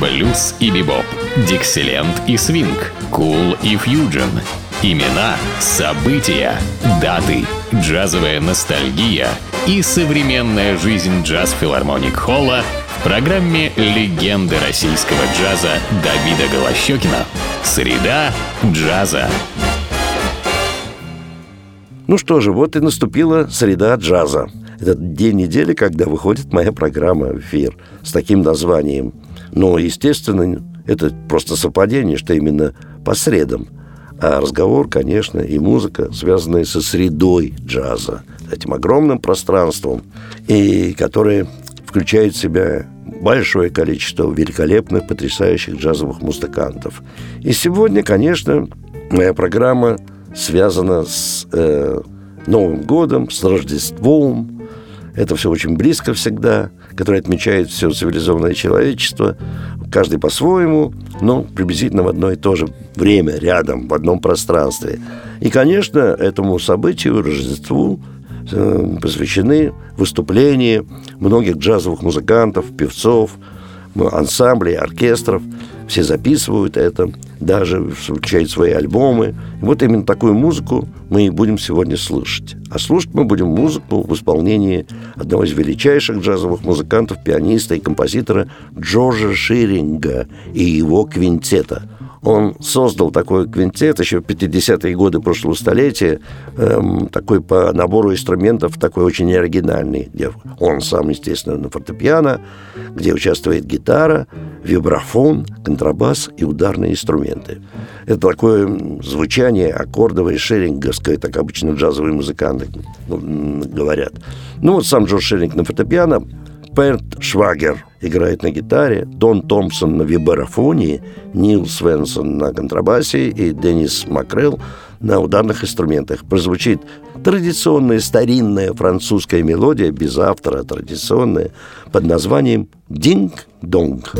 блюз и бибоп, дикселент и свинг, кул и фьюджен. Имена, события, даты, джазовая ностальгия и современная жизнь джаз-филармоник Холла в программе «Легенды российского джаза» Давида Голощекина. Среда джаза. Ну что же, вот и наступила среда джаза. Этот день недели, когда выходит моя программа в эфир с таким названием. Но, естественно, это просто совпадение, что именно по средам. А разговор, конечно, и музыка, связанные со средой джаза, этим огромным пространством, и которое включает в себя большое количество великолепных, потрясающих джазовых музыкантов. И сегодня, конечно, моя программа связана с э, Новым годом, с Рождеством, это все очень близко всегда, которое отмечает все цивилизованное человечество, каждый по-своему, но приблизительно в одно и то же время, рядом, в одном пространстве. И, конечно, этому событию, Рождеству, э, посвящены выступления многих джазовых музыкантов, певцов, ансамблей, оркестров. Все записывают это даже включают свои альбомы. Вот именно такую музыку мы и будем сегодня слышать. А слушать мы будем музыку в исполнении одного из величайших джазовых музыкантов, пианиста и композитора Джорджа Ширинга и его квинтета – он создал такой квинтет еще в 50-е годы прошлого столетия, эм, такой по набору инструментов, такой очень оригинальный, где он сам, естественно, на фортепиано, где участвует гитара, вибрафон, контрабас и ударные инструменты. Это такое звучание аккордовое, шеринговское, так обычно джазовые музыканты говорят. Ну вот сам Джордж Шеринг на фортепиано Перт Швагер играет на гитаре, Дон Томпсон на вибрафоне, Нил Свенсон на контрабасе и Деннис Макрелл на ударных инструментах. Прозвучит традиционная старинная французская мелодия, без автора традиционная, под названием «Динг-донг».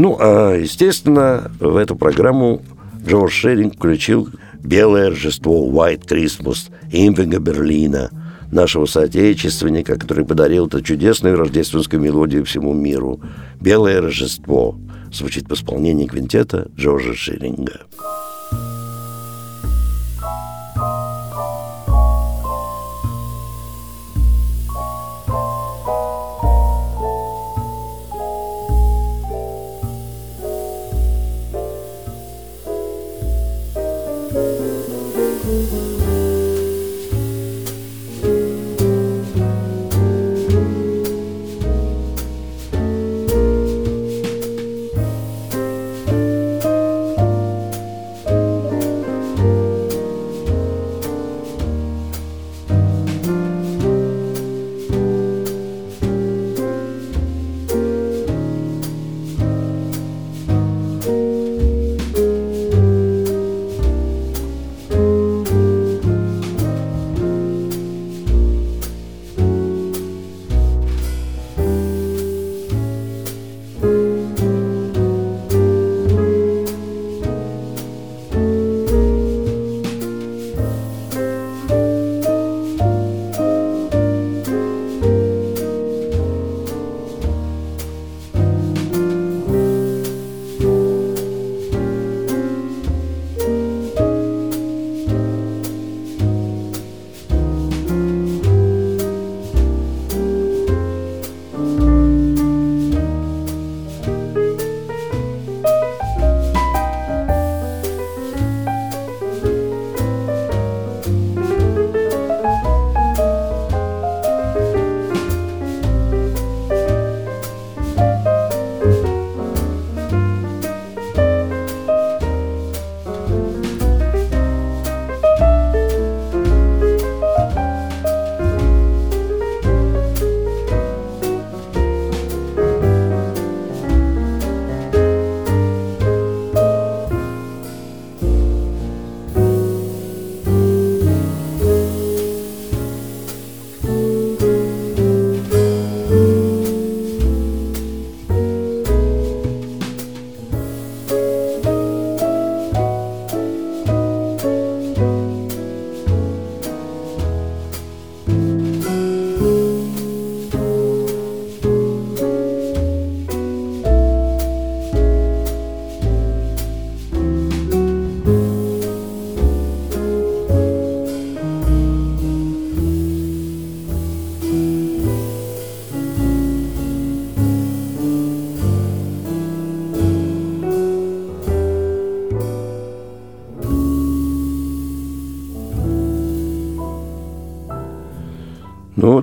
Ну, а, естественно, в эту программу Джордж Шеринг включил «Белое Рождество», «White Christmas», Импинга Берлина, нашего соотечественника, который подарил эту чудесную рождественскую мелодию всему миру. «Белое Рождество» звучит в исполнении квинтета Джорджа Шеринга.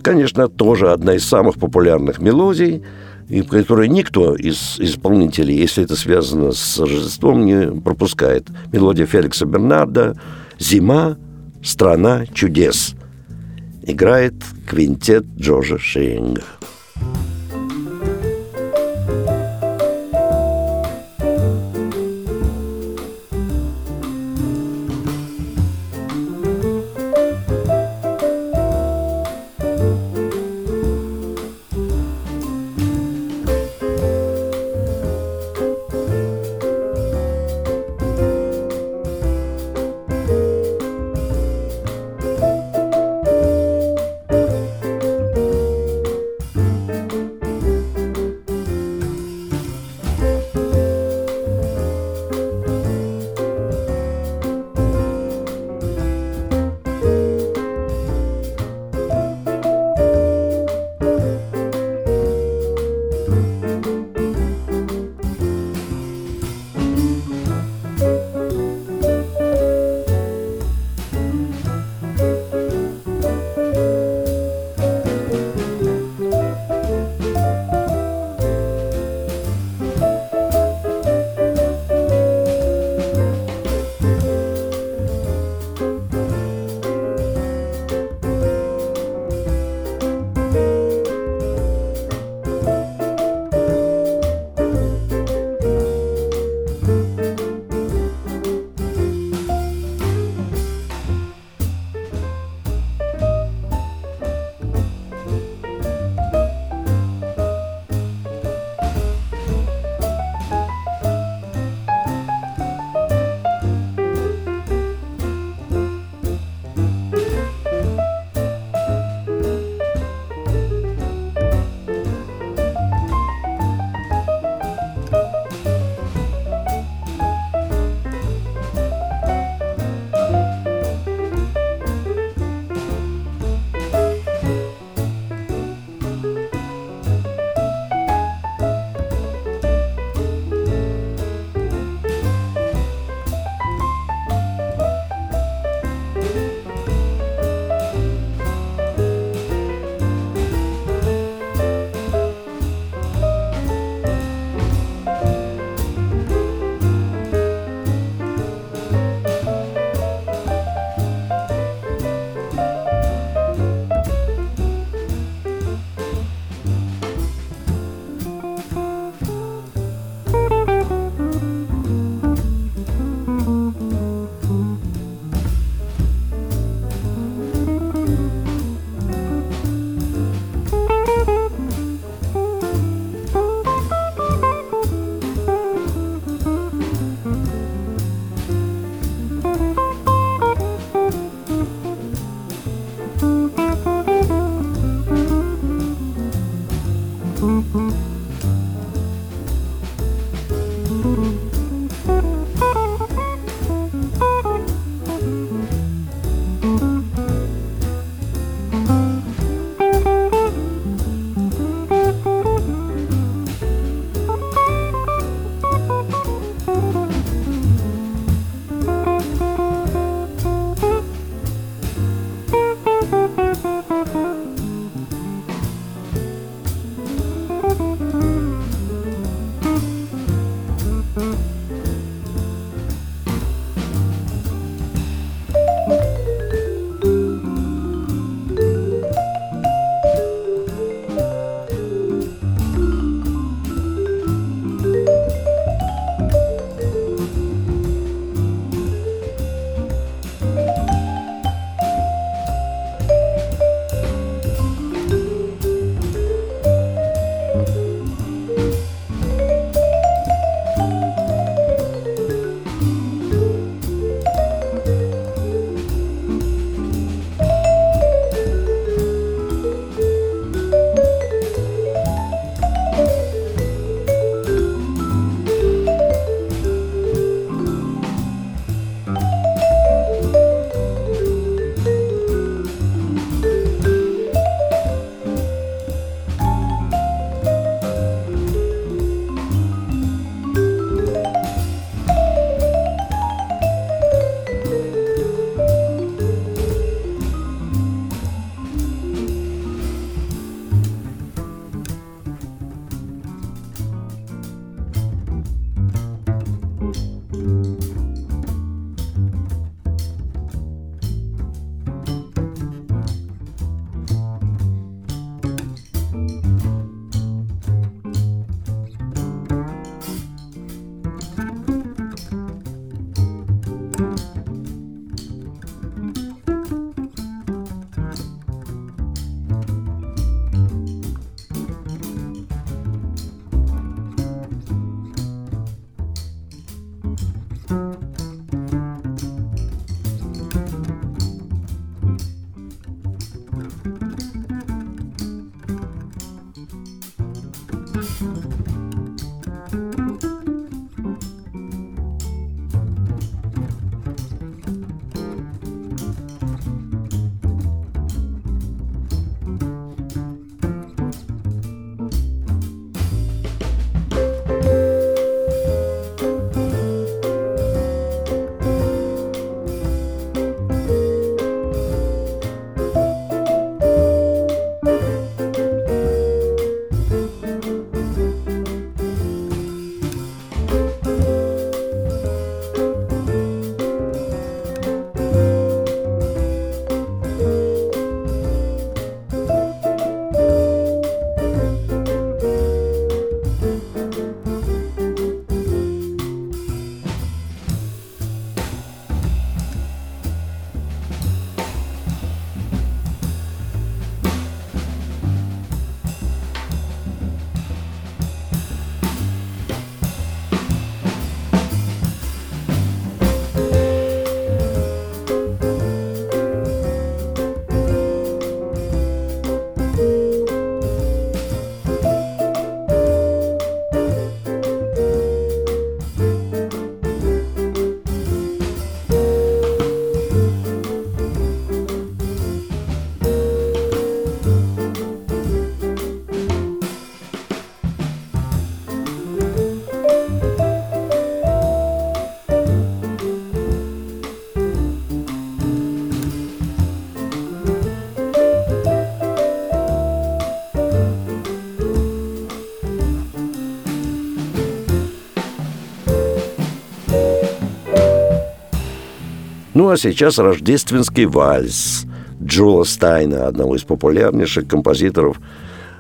Конечно, тоже одна из самых популярных мелодий, и которую никто из исполнителей, если это связано с Рождеством, не пропускает. Мелодия Феликса Бернарда «Зима. Страна чудес». Играет квинтет Джорджа Шейнга. Ну а сейчас рождественский вальс Джола Стайна, одного из популярнейших композиторов,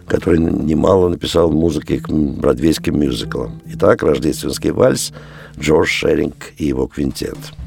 который немало написал музыки к бродвейским мюзиклам. Итак, рождественский вальс Джордж Шеринг и его квинтет –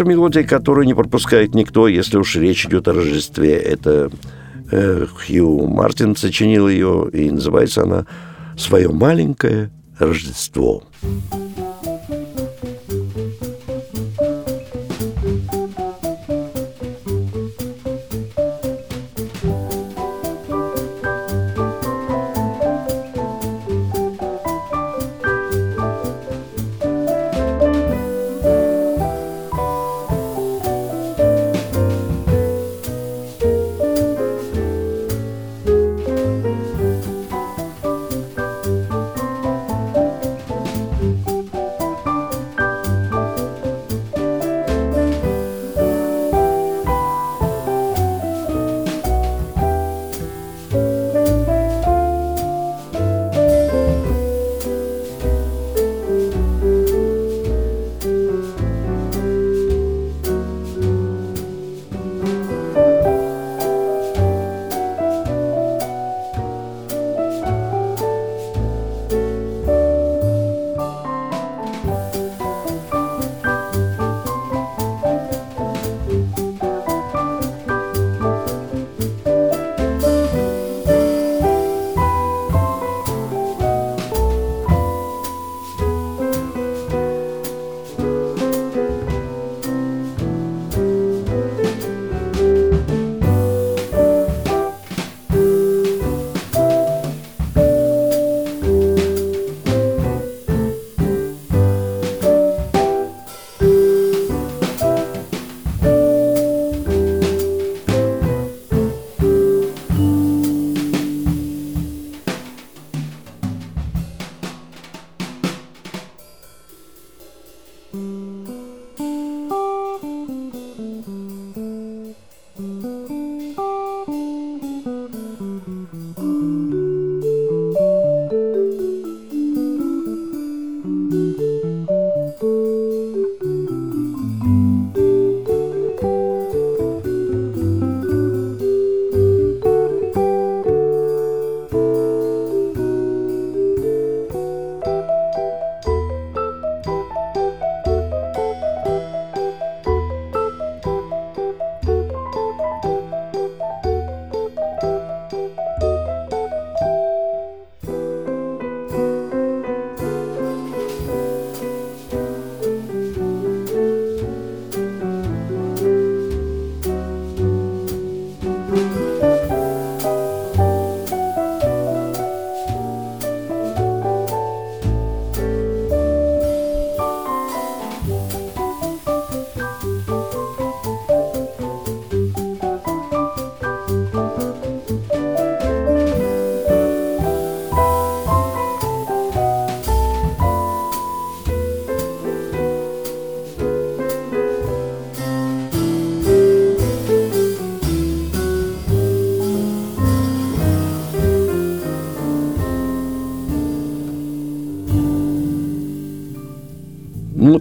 тоже мелодия, которую не пропускает никто, если уж речь идет о Рождестве. Это э, Хью Мартин сочинил ее, и называется она «Свое маленькое Рождество».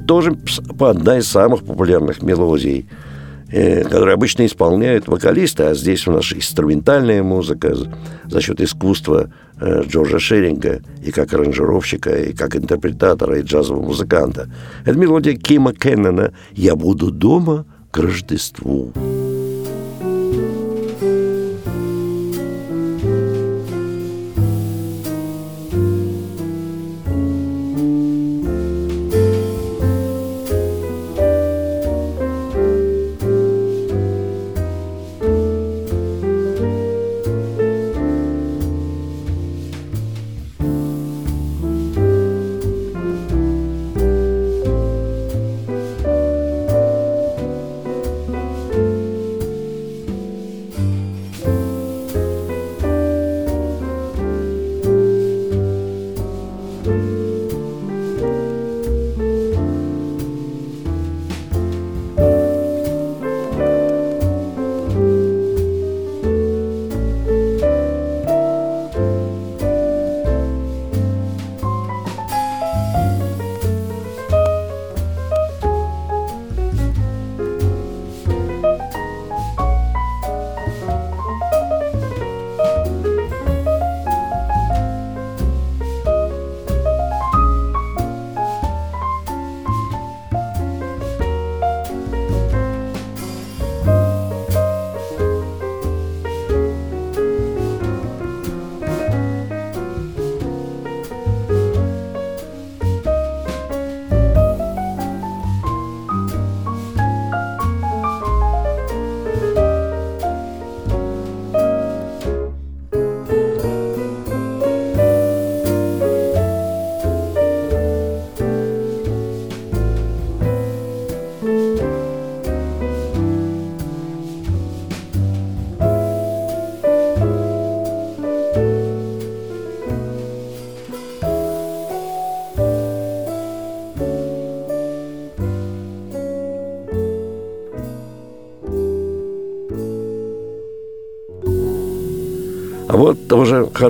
Тоже одна из самых популярных мелодий, э, которые обычно исполняют вокалисты, а здесь у нас инструментальная музыка за счет искусства э, Джорджа Шеринга и как аранжировщика, и как интерпретатора, и джазового музыканта. Это мелодия Кима Кеннона «Я буду дома к Рождеству».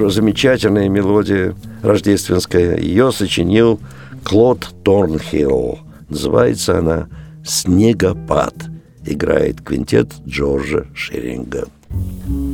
Замечательная мелодия рождественская. Ее сочинил Клод Торнхилл. Называется она «Снегопад». Играет квинтет Джорджа Шеринга. А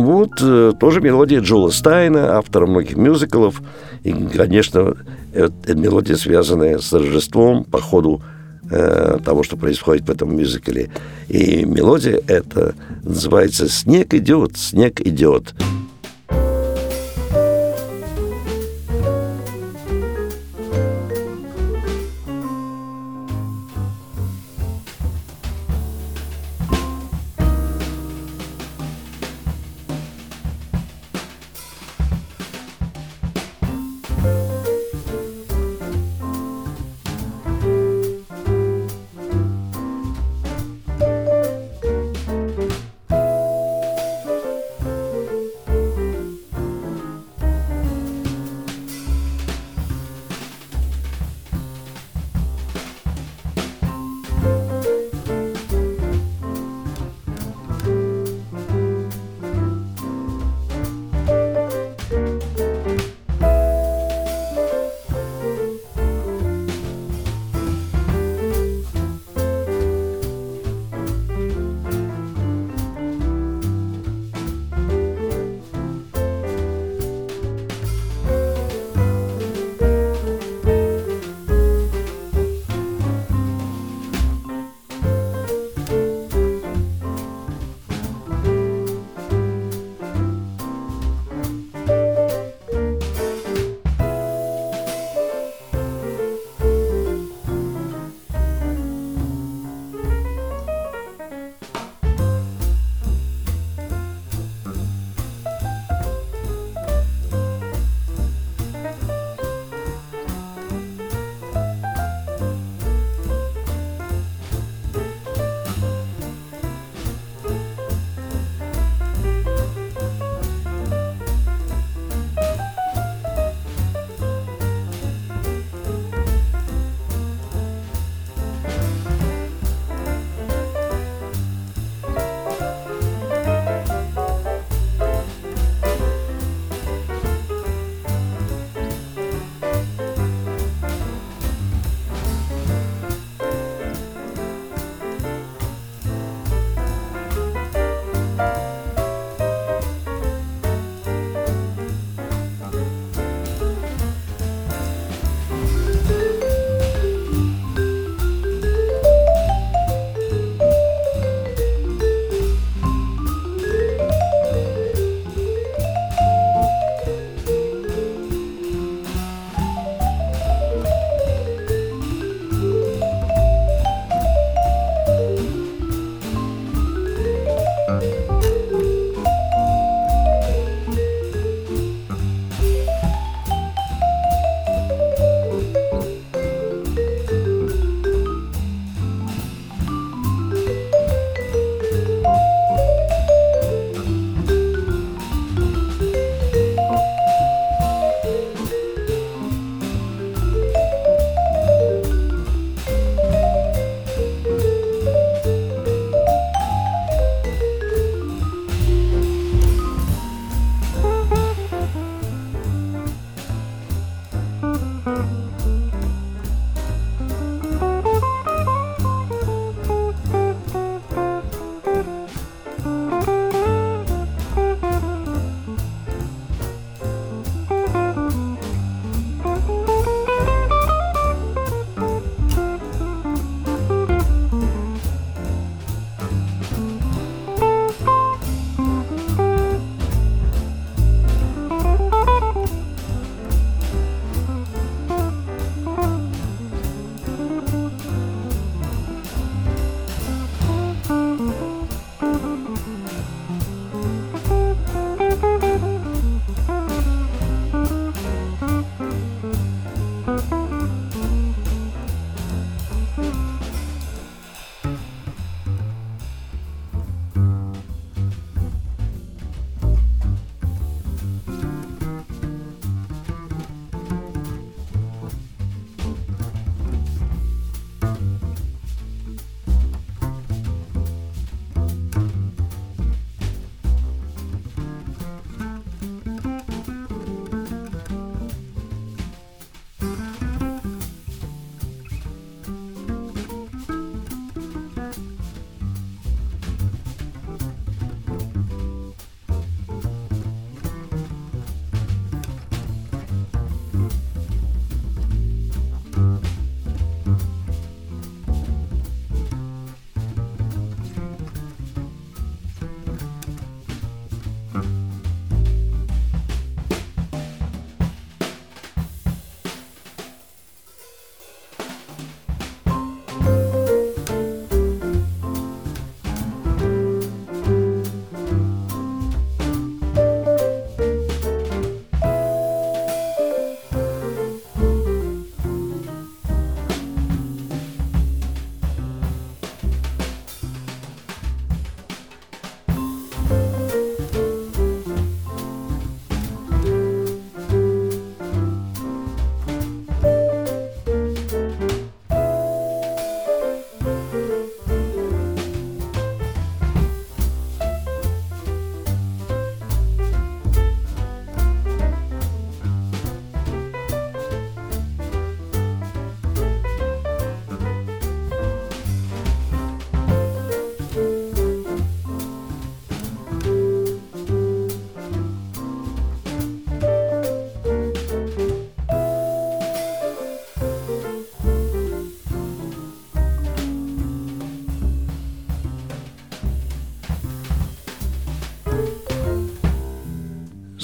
вот э, тоже мелодия Джола Стайна, автора многих мюзиклов. И, конечно, это мелодия, связанная с Рождеством по ходу э, того, что происходит в этом мюзикле. И мелодия эта называется «Снег идет, снег идет».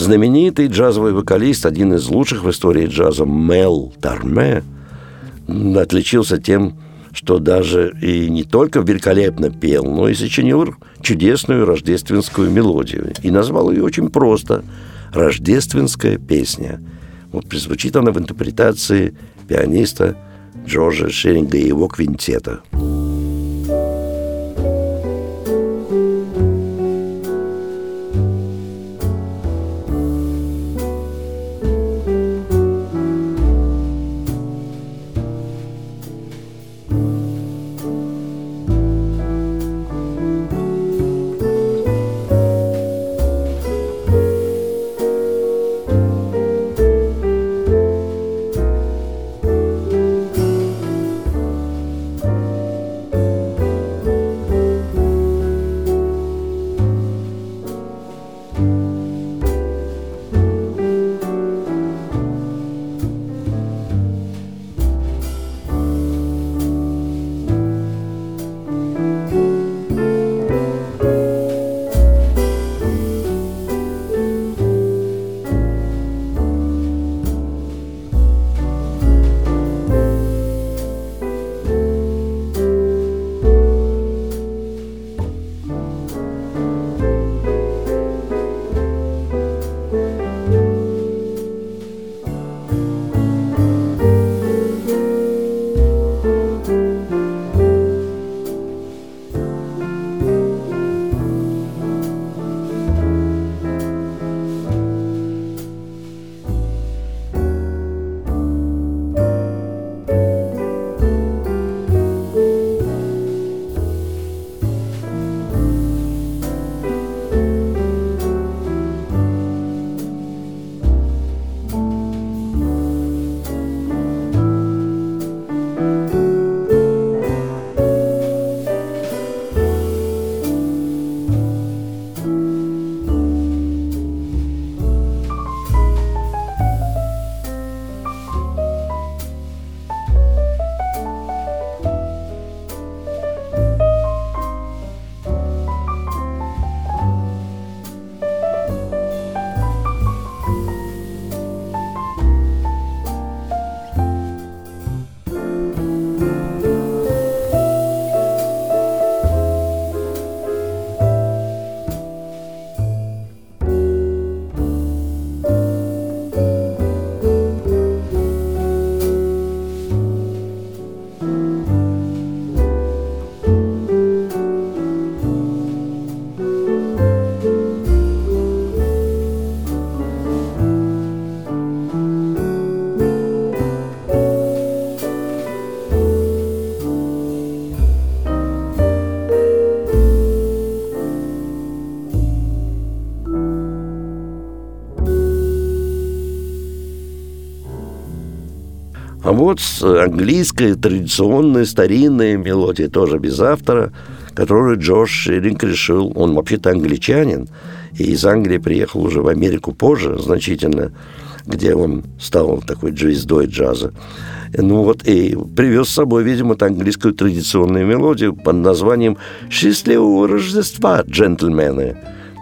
Знаменитый джазовый вокалист, один из лучших в истории джаза, Мел Тарме, отличился тем, что даже и не только великолепно пел, но и сочинил чудесную рождественскую мелодию. И назвал ее очень просто «Рождественская песня». Вот прозвучит она в интерпретации пианиста Джорджа Шеринга и его квинтета. Вот английская традиционная старинная мелодия, тоже без автора, которую Джордж Шиллинг решил, он вообще-то англичанин, и из Англии приехал уже в Америку позже значительно, где он стал такой звездой джаза. Ну вот, и привез с собой, видимо, английскую традиционную мелодию под названием «Счастливого Рождества, джентльмены».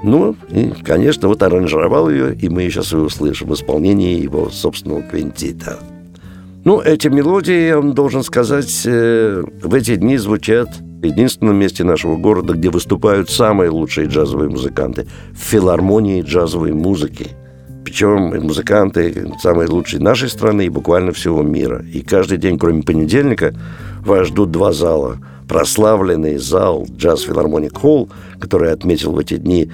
Ну, и, конечно, вот аранжировал ее, и мы сейчас ее услышим в исполнении его собственного квинтита. Ну, эти мелодии, я вам должен сказать, э, в эти дни звучат в единственном месте нашего города, где выступают самые лучшие джазовые музыканты – в филармонии джазовой музыки. Причем музыканты самые лучшие нашей страны и буквально всего мира. И каждый день, кроме понедельника, вас ждут два зала. Прославленный зал «Джаз Филармоник Холл», который отметил в эти дни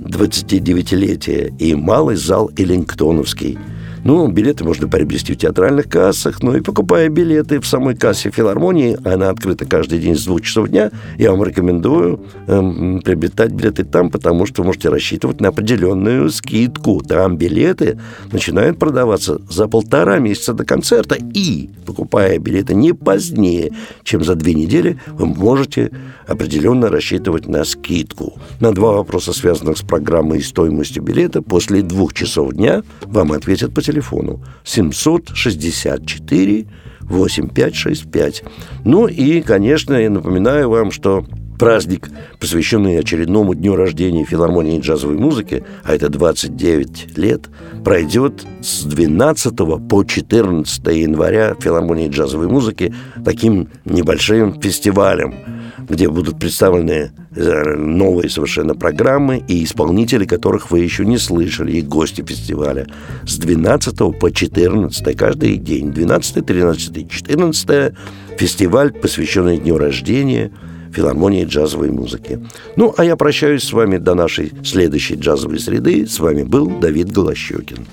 29-летие, и малый зал «Эллингтоновский», ну, билеты можно приобрести в театральных кассах, ну и покупая билеты в самой кассе филармонии, она открыта каждый день с двух часов дня, я вам рекомендую эм, приобретать билеты там, потому что вы можете рассчитывать на определенную скидку. Там билеты начинают продаваться за полтора месяца до концерта, и, покупая билеты не позднее, чем за две недели, вы можете определенно рассчитывать на скидку. На два вопроса, связанных с программой и стоимостью билета, после двух часов дня вам ответят по телефону телефону 764 8565. Ну и, конечно, я напоминаю вам, что праздник, посвященный очередному дню рождения филармонии джазовой музыки, а это 29 лет, пройдет с 12 по 14 января филармонии джазовой музыки таким небольшим фестивалем – где будут представлены э, новые совершенно программы и исполнители, которых вы еще не слышали, и гости фестиваля. С 12 по 14 каждый день, 12, 13, 14 фестиваль, посвященный дню рождения филармонии джазовой музыки. Ну, а я прощаюсь с вами до нашей следующей джазовой среды. С вами был Давид Голощекин.